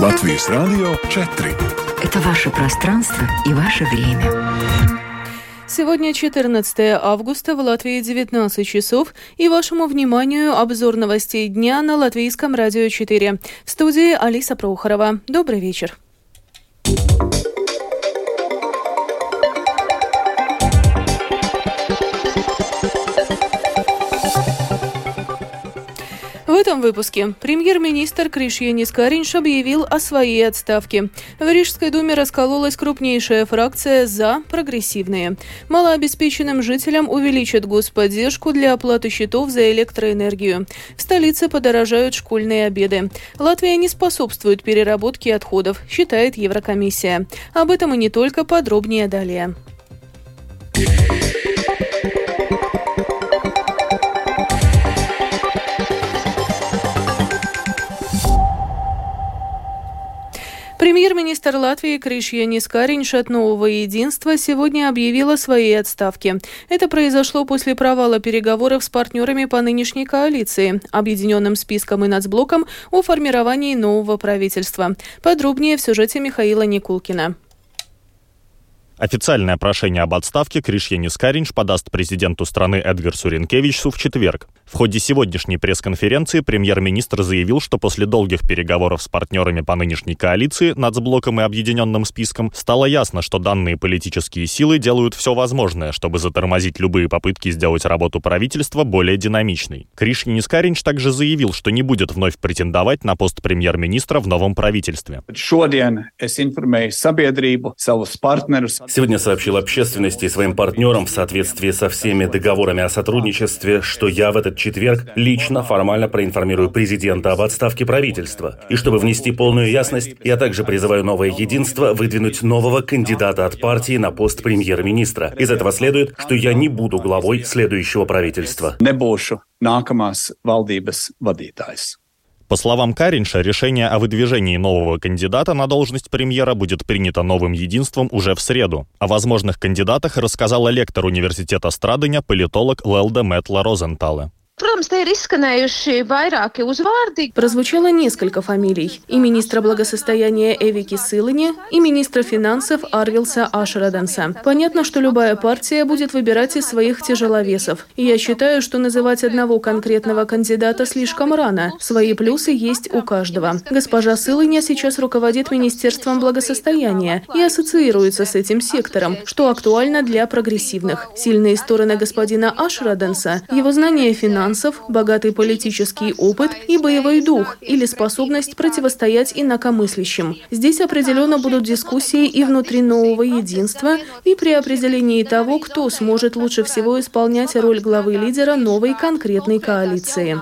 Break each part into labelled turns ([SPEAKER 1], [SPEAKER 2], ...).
[SPEAKER 1] Латвийс Радио 4.
[SPEAKER 2] Это ваше пространство и ваше время.
[SPEAKER 3] Сегодня 14 августа, в Латвии 19 часов, и вашему вниманию обзор новостей дня на Латвийском радио 4. В студии Алиса Прохорова. Добрый вечер. Этом выпуске премьер-министр Кришьянис Каринш объявил о своей отставке. В Рижской думе раскололась крупнейшая фракция «За» прогрессивные. Малообеспеченным жителям увеличат господдержку для оплаты счетов за электроэнергию. В столице подорожают школьные обеды. Латвия не способствует переработке отходов, считает Еврокомиссия. Об этом и не только, подробнее далее. Премьер-министр Латвии Кришьянис Каринш от «Нового единства» сегодня объявил о своей отставке. Это произошло после провала переговоров с партнерами по нынешней коалиции, объединенным списком и нацблоком о формировании нового правительства. Подробнее в сюжете Михаила Никулкина.
[SPEAKER 4] Официальное прошение об отставке Кришьянис Каринш подаст президенту страны Эдгарсу Ренкевичсу в четверг. В ходе сегодняшней пресс-конференции премьер-министр заявил, что после долгих переговоров с партнерами по нынешней коалиции, нацблоком и объединенным списком, стало ясно, что данные политические силы делают все возможное, чтобы затормозить любые попытки сделать работу правительства более динамичной. Кришни Нискаринч также заявил, что не будет вновь претендовать на пост премьер-министра в новом правительстве.
[SPEAKER 5] Сегодня сообщил общественности и своим партнерам в соответствии со всеми договорами о сотрудничестве, что я в этот четверг лично формально проинформирую президента об отставке правительства. И чтобы внести полную ясность, я также призываю новое единство выдвинуть нового кандидата от партии на пост премьер-министра. Из этого следует, что я не буду главой следующего правительства.
[SPEAKER 4] По словам Каринша, решение о выдвижении нового кандидата на должность премьера будет принято новым единством уже в среду. О возможных кандидатах рассказала лектор университета Страдыня, политолог Лелда Метла Розентале.
[SPEAKER 3] Прозвучало несколько фамилий. И министра благосостояния Эвики Сылани, и министра финансов Арвилса Ашраданса. Понятно, что любая партия будет выбирать из своих тяжеловесов. И я считаю, что называть одного конкретного кандидата слишком рано. Свои плюсы есть у каждого. Госпожа Сыланя сейчас руководит Министерством благосостояния и ассоциируется с этим сектором, что актуально для прогрессивных. Сильные стороны господина Ашраданса, его знания финансов, финансов, богатый политический опыт и боевой дух или способность противостоять инакомыслящим. Здесь определенно будут дискуссии и внутри нового единства, и при определении того, кто сможет лучше всего исполнять роль главы лидера новой конкретной коалиции.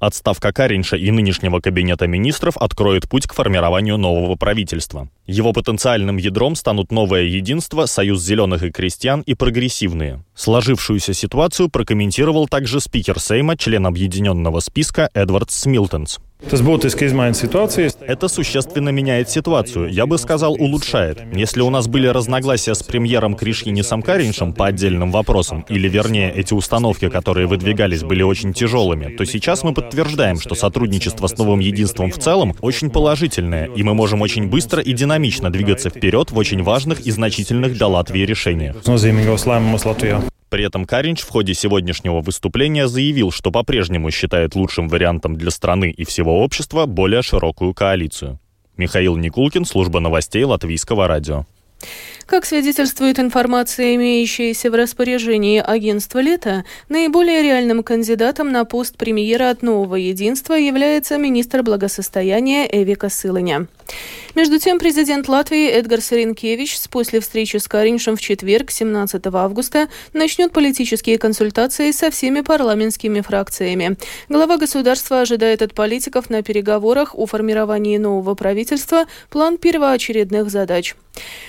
[SPEAKER 4] Отставка Каринша и нынешнего кабинета министров откроет путь к формированию нового правительства. Его потенциальным ядром станут новое единство, союз зеленых и крестьян и прогрессивные. Сложившуюся ситуацию прокомментировал также спикер Сейма, член объединенного списка Эдвард Смилтонс. Это существенно меняет ситуацию. Я бы сказал, улучшает. Если у нас были разногласия с премьером Кришьянисом Кариншем по отдельным вопросам, или вернее, эти установки, которые выдвигались, были очень тяжелыми, то сейчас мы подтверждаем, что сотрудничество с новым единством в целом очень положительное, и мы можем очень быстро и динамично двигаться вперед в очень важных и значительных для Латвии решениях. При этом Каринч в ходе сегодняшнего выступления заявил, что по-прежнему считает лучшим вариантом для страны и всего общества более широкую коалицию. Михаил Никулкин, служба новостей Латвийского радио.
[SPEAKER 3] Как свидетельствует информация, имеющаяся в распоряжении агентства «Лето», наиболее реальным кандидатом на пост премьера от нового единства является министр благосостояния Эвика Сылыня. Между тем, президент Латвии Эдгар Саренкевич после встречи с Кариншем в четверг, 17 августа, начнет политические консультации со всеми парламентскими фракциями. Глава государства ожидает от политиков на переговорах о формировании нового правительства план первоочередных задач.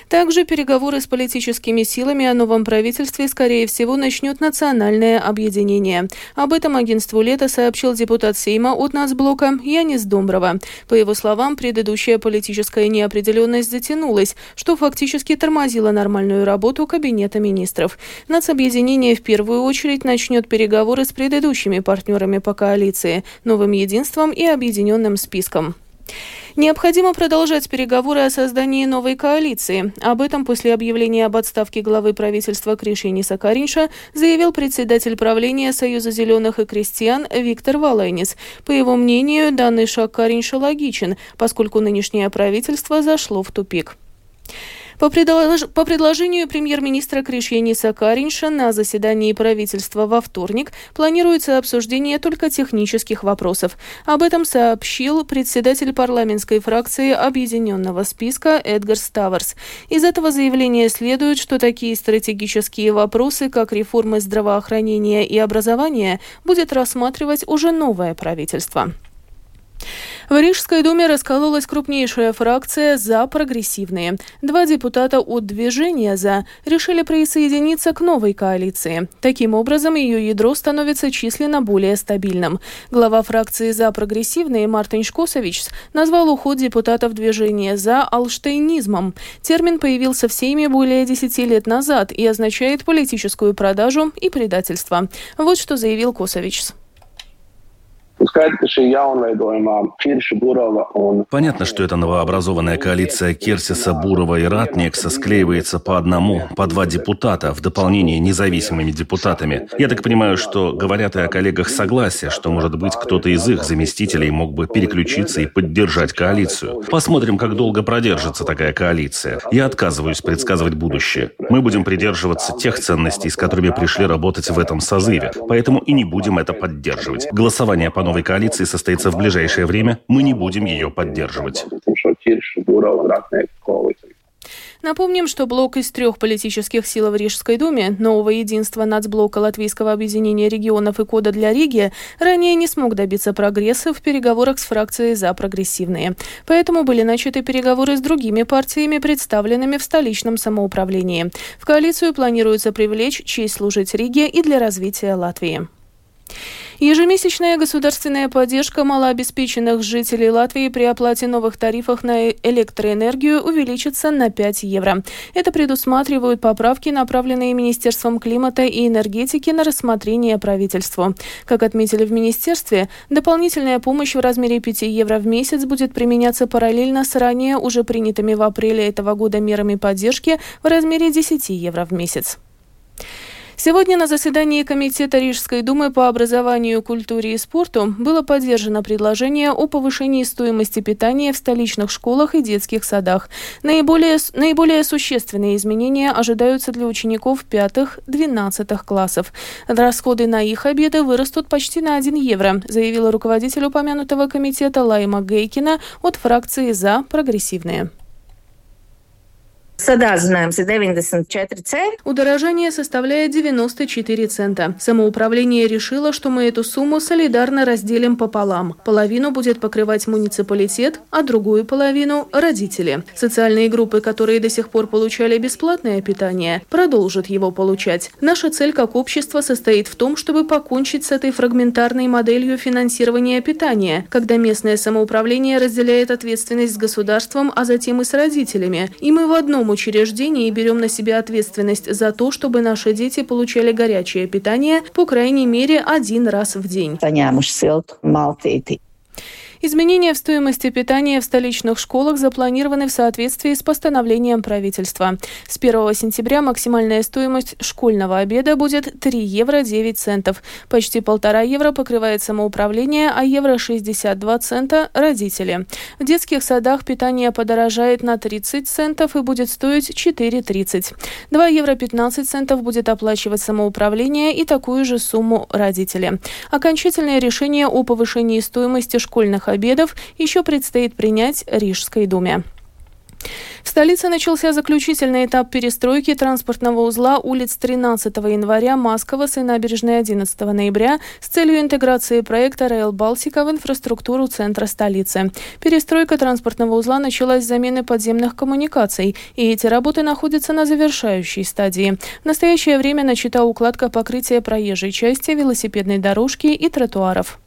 [SPEAKER 3] Также переговоры с политическими силами о новом правительстве, скорее всего, начнет национальное объединение. Об этом агентству «Лето» сообщил депутат Сейма от Нацблока Янис Домброва. По его словам, предыдущая политическая политическая неопределенность затянулась, что фактически тормозило нормальную работу Кабинета министров. Нацобъединение в первую очередь начнет переговоры с предыдущими партнерами по коалиции, новым единством и объединенным списком. Необходимо продолжать переговоры о создании новой коалиции. Об этом после объявления об отставке главы правительства Кришиниса Каринша заявил председатель правления Союза зеленых и крестьян Виктор Валайнис. По его мнению, данный шаг Каринша логичен, поскольку нынешнее правительство зашло в тупик. По, предлож... по предложению премьер-министра Кришьяниса Каринша на заседании правительства во вторник планируется обсуждение только технических вопросов. Об этом сообщил председатель парламентской фракции Объединенного списка Эдгар Ставарс. Из этого заявления следует, что такие стратегические вопросы, как реформы здравоохранения и образования, будет рассматривать уже новое правительство. В Рижской думе раскололась крупнейшая фракция «За прогрессивные». Два депутата от движения «За» решили присоединиться к новой коалиции. Таким образом, ее ядро становится численно более стабильным. Глава фракции «За прогрессивные» Мартин Шкосович назвал уход депутатов движения «За» алштейнизмом. Термин появился в Сейме более 10 лет назад и означает политическую продажу и предательство. Вот что заявил Косович.
[SPEAKER 5] Понятно, что эта новообразованная коалиция Керсиса, Бурова и Ратникса склеивается по одному, по два депутата, в дополнение независимыми депутатами. Я так понимаю, что говорят и о коллегах согласия, что, может быть, кто-то из их заместителей мог бы переключиться и поддержать коалицию. Посмотрим, как долго продержится такая коалиция. Я отказываюсь предсказывать будущее. Мы будем придерживаться тех ценностей, с которыми пришли работать в этом созыве, поэтому и не будем это поддерживать. Голосование по новой коалиции состоится в ближайшее время, мы не будем ее поддерживать.
[SPEAKER 3] Напомним, что блок из трех политических сил в Рижской думе, нового единства нацблока Латвийского объединения регионов и кода для Риги, ранее не смог добиться прогресса в переговорах с фракцией «За прогрессивные». Поэтому были начаты переговоры с другими партиями, представленными в столичном самоуправлении. В коалицию планируется привлечь честь служить Риге и для развития Латвии. Ежемесячная государственная поддержка малообеспеченных жителей Латвии при оплате новых тарифов на электроэнергию увеличится на 5 евро. Это предусматривают поправки, направленные Министерством климата и энергетики на рассмотрение правительству. Как отметили в Министерстве, дополнительная помощь в размере 5 евро в месяц будет применяться параллельно с ранее уже принятыми в апреле этого года мерами поддержки в размере 10 евро в месяц. Сегодня на заседании Комитета Рижской думы по образованию, культуре и спорту было поддержано предложение о повышении стоимости питания в столичных школах и детских садах. Наиболее, наиболее существенные изменения ожидаются для учеников 5-12 классов. Расходы на их обеды вырастут почти на 1 евро, заявила руководитель упомянутого комитета Лайма Гейкина от фракции «За прогрессивные».
[SPEAKER 1] Содержанное 94 цента.
[SPEAKER 3] Удорожание составляет 94 цента. Самоуправление решило, что мы эту сумму солидарно разделим пополам. Половину будет покрывать муниципалитет, а другую половину – родители. Социальные группы, которые до сих пор получали бесплатное питание, продолжат его получать. Наша цель как общества состоит в том, чтобы покончить с этой фрагментарной моделью финансирования питания, когда местное самоуправление разделяет ответственность с государством, а затем и с родителями. И мы в одном учреждении и берем на себя ответственность за то, чтобы наши дети получали горячее питание по крайней мере один раз в день. Изменения в стоимости питания в столичных школах запланированы в соответствии с постановлением правительства. С 1 сентября максимальная стоимость школьного обеда будет 3 евро 9 центов. Почти полтора евро покрывает самоуправление, а евро 62 цента – родители. В детских садах питание подорожает на 30 центов и будет стоить 4,30. 2 евро 15 центов будет оплачивать самоуправление и такую же сумму родители. Окончательное решение о повышении стоимости школьных обедов еще предстоит принять Рижской думе. В столице начался заключительный этап перестройки транспортного узла улиц 13 января Масковас и набережной 11 ноября с целью интеграции проекта Rail Балтика в инфраструктуру центра столицы. Перестройка транспортного узла началась с замены подземных коммуникаций, и эти работы находятся на завершающей стадии. В настоящее время начата укладка покрытия проезжей части, велосипедной дорожки и тротуаров.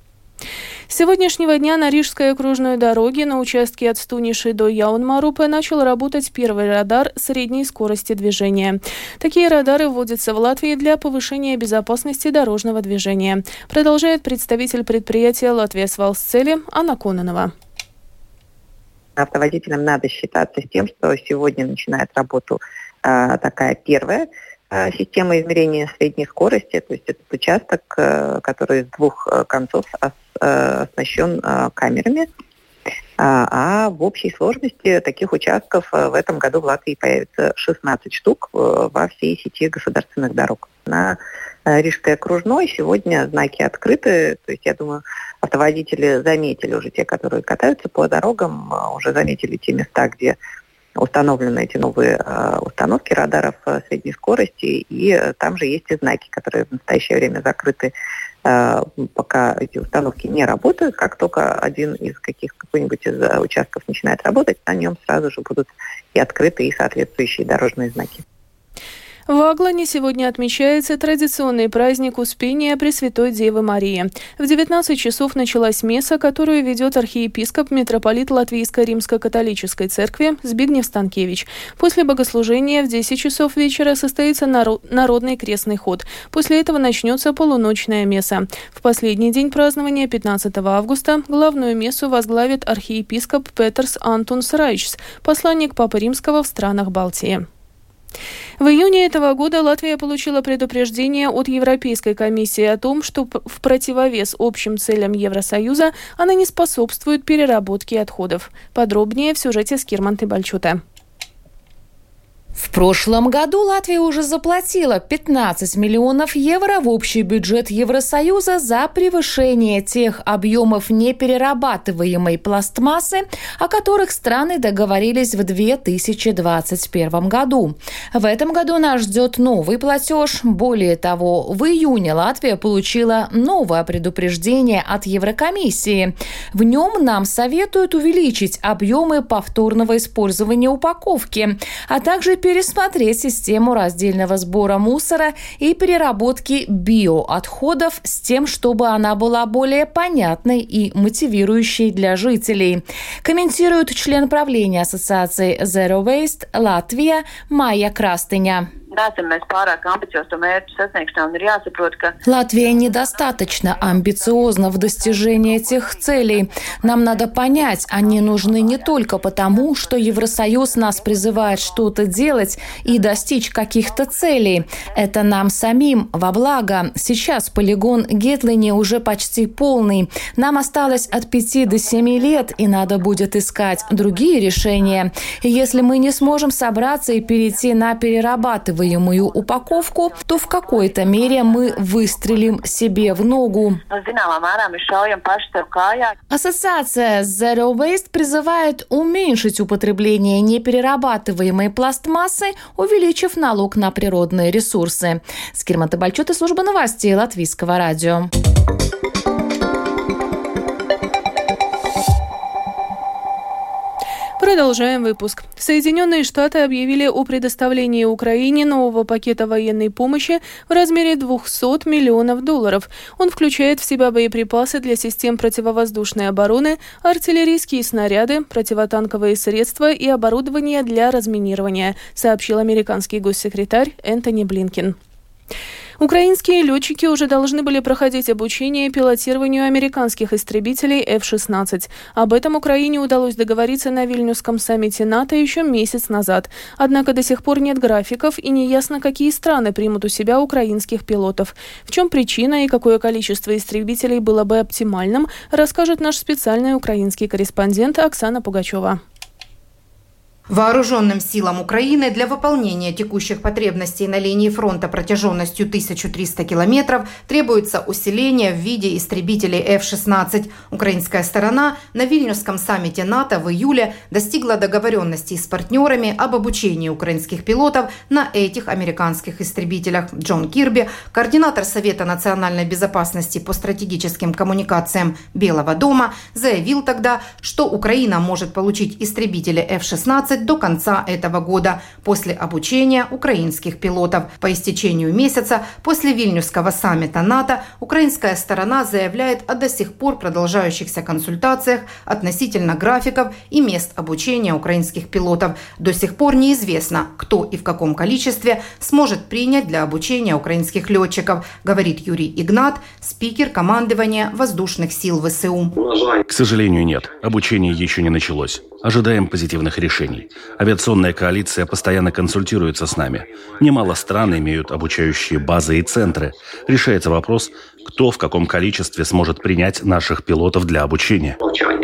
[SPEAKER 3] С сегодняшнего дня на Рижской окружной дороге на участке от Стуниши до Яунмарупе начал работать первый радар средней скорости движения. Такие радары вводятся в Латвии для повышения безопасности дорожного движения, продолжает представитель предприятия «Латвия Свалсцели» Анна Кононова.
[SPEAKER 6] Автоводителям надо считаться с тем, что сегодня начинает работу э, такая первая система измерения средней скорости, то есть этот участок, э, который с двух э, концов оснащен камерами, а в общей сложности таких участков в этом году в Латвии появится 16 штук во всей сети государственных дорог. На Рижской окружной сегодня знаки открыты, то есть я думаю, автоводители заметили уже те, которые катаются по дорогам, уже заметили те места, где установлены эти новые э, установки радаров э, средней скорости, и э, там же есть и знаки, которые в настоящее время закрыты, пока эти установки не работают. Как только один из каких какой-нибудь из участков начинает работать, на нем сразу же будут и открыты и соответствующие дорожные знаки.
[SPEAKER 3] В Аглане сегодня отмечается традиционный праздник Успения Пресвятой Девы Марии. В 19 часов началась месса, которую ведет архиепископ митрополит Латвийской римско-католической церкви Збигнев Станкевич. После богослужения в 10 часов вечера состоится народный крестный ход. После этого начнется полуночная месса. В последний день празднования, 15 августа, главную мессу возглавит архиепископ Петерс Антунс Райчс, посланник Папы Римского в странах Балтии. В июне этого года Латвия получила предупреждение от Европейской комиссии о том, что в противовес общим целям Евросоюза она не способствует переработке отходов. Подробнее в сюжете с Кирмантой Бальчута.
[SPEAKER 7] В прошлом году Латвия уже заплатила 15 миллионов евро в общий бюджет Евросоюза за превышение тех объемов неперерабатываемой пластмассы, о которых страны договорились в 2021 году. В этом году нас ждет новый платеж. Более того, в июне Латвия получила новое предупреждение от Еврокомиссии. В нем нам советуют увеличить объемы повторного использования упаковки, а также пересмотреть систему раздельного сбора мусора и переработки биоотходов с тем, чтобы она была более понятной и мотивирующей для жителей. Комментирует член правления Ассоциации Zero Waste Латвия Майя Крастыня
[SPEAKER 8] neesam mēs pārāk ambiciozi to mērķu sasniegšanā, ir jāsaprot, ka...
[SPEAKER 7] Латвия недостаточно амбициозна в достижении этих целей. Нам надо понять, они нужны не только потому, что Евросоюз нас призывает что-то делать и достичь каких-то целей. Это нам самим во благо. Сейчас полигон Гетлини уже почти полный. Нам осталось от 5 до 7 лет, и надо будет искать другие решения. И если мы не сможем собраться и перейти на перерабатывание требуемую упаковку, то в какой-то мере мы выстрелим себе в ногу. Ассоциация Zero Waste призывает уменьшить употребление неперерабатываемой пластмассы, увеличив налог на природные ресурсы. Скирман Табальчут и служба новостей Латвийского радио.
[SPEAKER 3] Продолжаем выпуск. Соединенные Штаты объявили о предоставлении Украине нового пакета военной помощи в размере 200 миллионов долларов. Он включает в себя боеприпасы для систем противовоздушной обороны, артиллерийские снаряды, противотанковые средства и оборудование для разминирования, сообщил американский госсекретарь Энтони Блинкин. Украинские летчики уже должны были проходить обучение пилотированию американских истребителей F-16. Об этом Украине удалось договориться на Вильнюсском саммите НАТО еще месяц назад. Однако до сих пор нет графиков и неясно, какие страны примут у себя украинских пилотов. В чем причина и какое количество истребителей было бы оптимальным, расскажет наш специальный украинский корреспондент Оксана Пугачева.
[SPEAKER 9] Вооруженным силам Украины для выполнения текущих потребностей на линии фронта протяженностью 1300 километров требуется усиление в виде истребителей F-16. Украинская сторона на Вильнюсском саммите НАТО в июле достигла договоренности с партнерами об обучении украинских пилотов на этих американских истребителях. Джон Кирби, координатор Совета национальной безопасности по стратегическим коммуникациям Белого дома, заявил тогда, что Украина может получить истребители F-16 F-16 до конца этого года после обучения украинских пилотов. По истечению месяца после Вильнюсского саммита НАТО украинская сторона заявляет о до сих пор продолжающихся консультациях относительно графиков и мест обучения украинских пилотов. До сих пор неизвестно, кто и в каком количестве сможет принять для обучения украинских летчиков, говорит Юрий Игнат, спикер командования воздушных сил ВСУ.
[SPEAKER 5] К сожалению, нет. Обучение еще не началось. Ожидаем позитивных решений. Авиационная коалиция постоянно консультируется с нами. Немало стран имеют обучающие базы и центры. Решается вопрос, кто в каком количестве сможет принять наших пилотов для обучения.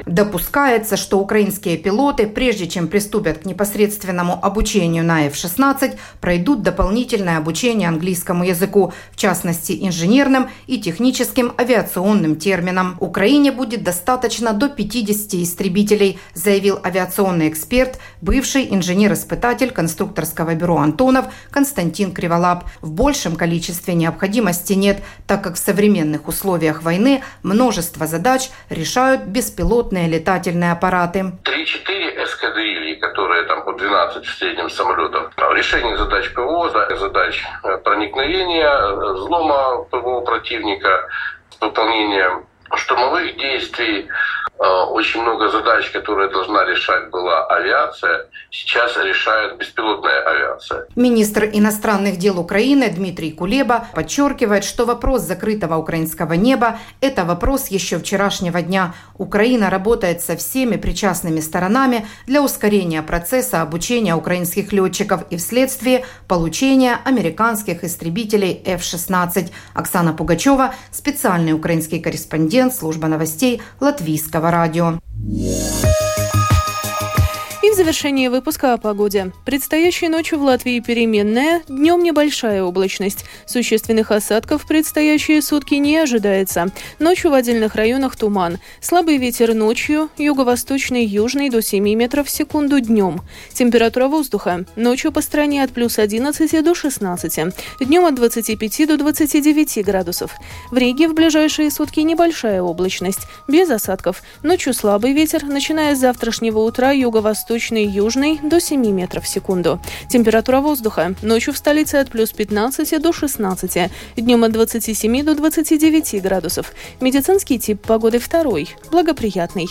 [SPEAKER 9] Допускается, что украинские пилоты, прежде чем приступят к непосредственному обучению на F-16, пройдут дополнительное обучение английскому языку, в частности инженерным и техническим авиационным терминам. Украине будет достаточно до 50 истребителей, заявил авиационный эксперт, бывший инженер-испытатель конструкторского бюро «Антонов» Константин Криволап. В большем количестве необходимости нет, так как в современных условиях войны множество задач решают беспилотные летательные аппараты.
[SPEAKER 10] 3-4 эскадрильи, которые там по 12 в среднем самолетов. Решение задач ПВО, задач э, проникновения, э, взлома ПВО противника, выполнение штурмовых действий, очень много задач, которые должна решать была авиация, сейчас решает беспилотная авиация.
[SPEAKER 9] Министр иностранных дел Украины Дмитрий Кулеба подчеркивает, что вопрос закрытого украинского неба – это вопрос еще вчерашнего дня. Украина работает со всеми причастными сторонами для ускорения процесса обучения украинских летчиков и вследствие получения американских истребителей F-16. Оксана Пугачева, специальный украинский корреспондент служба новостей Латвийского радио.
[SPEAKER 3] В завершении выпуска о погоде. Предстоящей ночью в Латвии переменная, днем небольшая облачность. Существенных осадков в предстоящие сутки не ожидается. Ночью в отдельных районах туман. Слабый ветер ночью, юго-восточный, южный до 7 метров в секунду днем. Температура воздуха. Ночью по стране от плюс 11 до 16. Днем от 25 до 29 градусов. В Риге в ближайшие сутки небольшая облачность, без осадков. Ночью слабый ветер, начиная с завтрашнего утра юго-восточный восточный и южный до 7 метров в секунду. Температура воздуха. Ночью в столице от плюс 15 до 16. Днем от 27 до 29 градусов. Медицинский тип погоды второй. Благоприятный.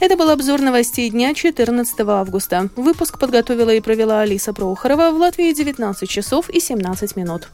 [SPEAKER 3] Это был обзор новостей дня 14 августа. Выпуск подготовила и провела Алиса Прохорова. В Латвии 19 часов и 17 минут.